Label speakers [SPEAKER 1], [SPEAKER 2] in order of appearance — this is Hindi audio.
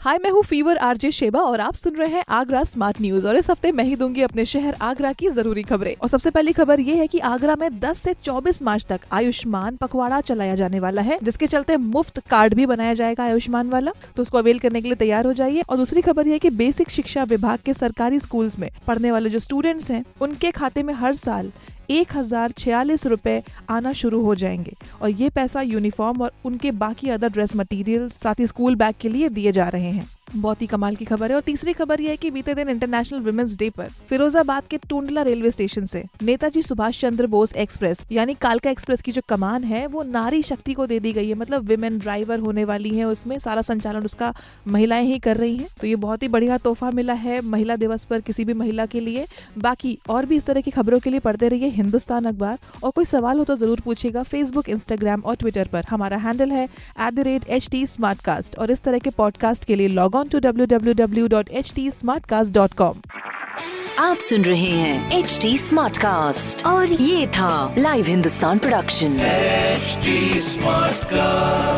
[SPEAKER 1] हाय मैं हूँ फीवर आरजे शेबा और आप सुन रहे हैं आगरा स्मार्ट न्यूज़ और इस हफ़्ते मैं ही दूँगी अपने शहर आगरा की ज़रूरी खबरें। और सबसे पहली खबर ये है कि आगरा में 10 से 24 मार्च तक आयुष्मान पखवाड़ा चलाया जाने वाला है, जिसके चलते मुफ़्त कार्ड भी बनाया जाएगा आयुष्मान वाला। तो उसको अवेल करने के लिए तैयार हो जाइए। और दूसरी खबर ये की बेसिक शिक्षा विभाग के सरकारी स्कूल में पढ़ने वाले जो स्टूडेंट्स हैं, उनके खाते में हर साल एक हज़ार छियालीस रुपये आना शुरू हो जाएँगे। और ये पैसा यूनिफॉर्म और उनके बाकी अदर ड्रेस मटेरियल साथ ही स्कूल बैग के लिए दिए जा रहे हैं। बहुत ही कमाल की खबर है। और तीसरी खबर यह है कि बीते दिन इंटरनेशनल वुमेन्स डे पर फिरोजाबाद के टूंडला रेलवे स्टेशन से नेताजी सुभाष चंद्र बोस एक्सप्रेस, यानी कालका एक्सप्रेस की जो कमान है, वो नारी शक्ति को दे दी गई है। मतलब विमेन ड्राइवर होने वाली है उसमें, सारा संचालन उसका महिलाएँ ही कर रही है। तो ये बहुत ही बढ़िया तोहफा मिला है महिला दिवस पर किसी भी महिला के लिए। बाकी और भी इस तरह की खबरों के लिए पढ़ते रहिए हिंदुस्तान अखबार। और कोई सवाल हो तो ज़रूर पूछेगा फेसबुक इंस्टाग्राम और ट्विटर पर। हमारा हैंडल है एट और इस तरह के पॉडकास्ट के लिए लॉग ऑन टू कॉम
[SPEAKER 2] आप सुन रहे हैं एच टी स्मार्ट कास्ट और ये था live Hindustan production
[SPEAKER 3] H smart Smartcast.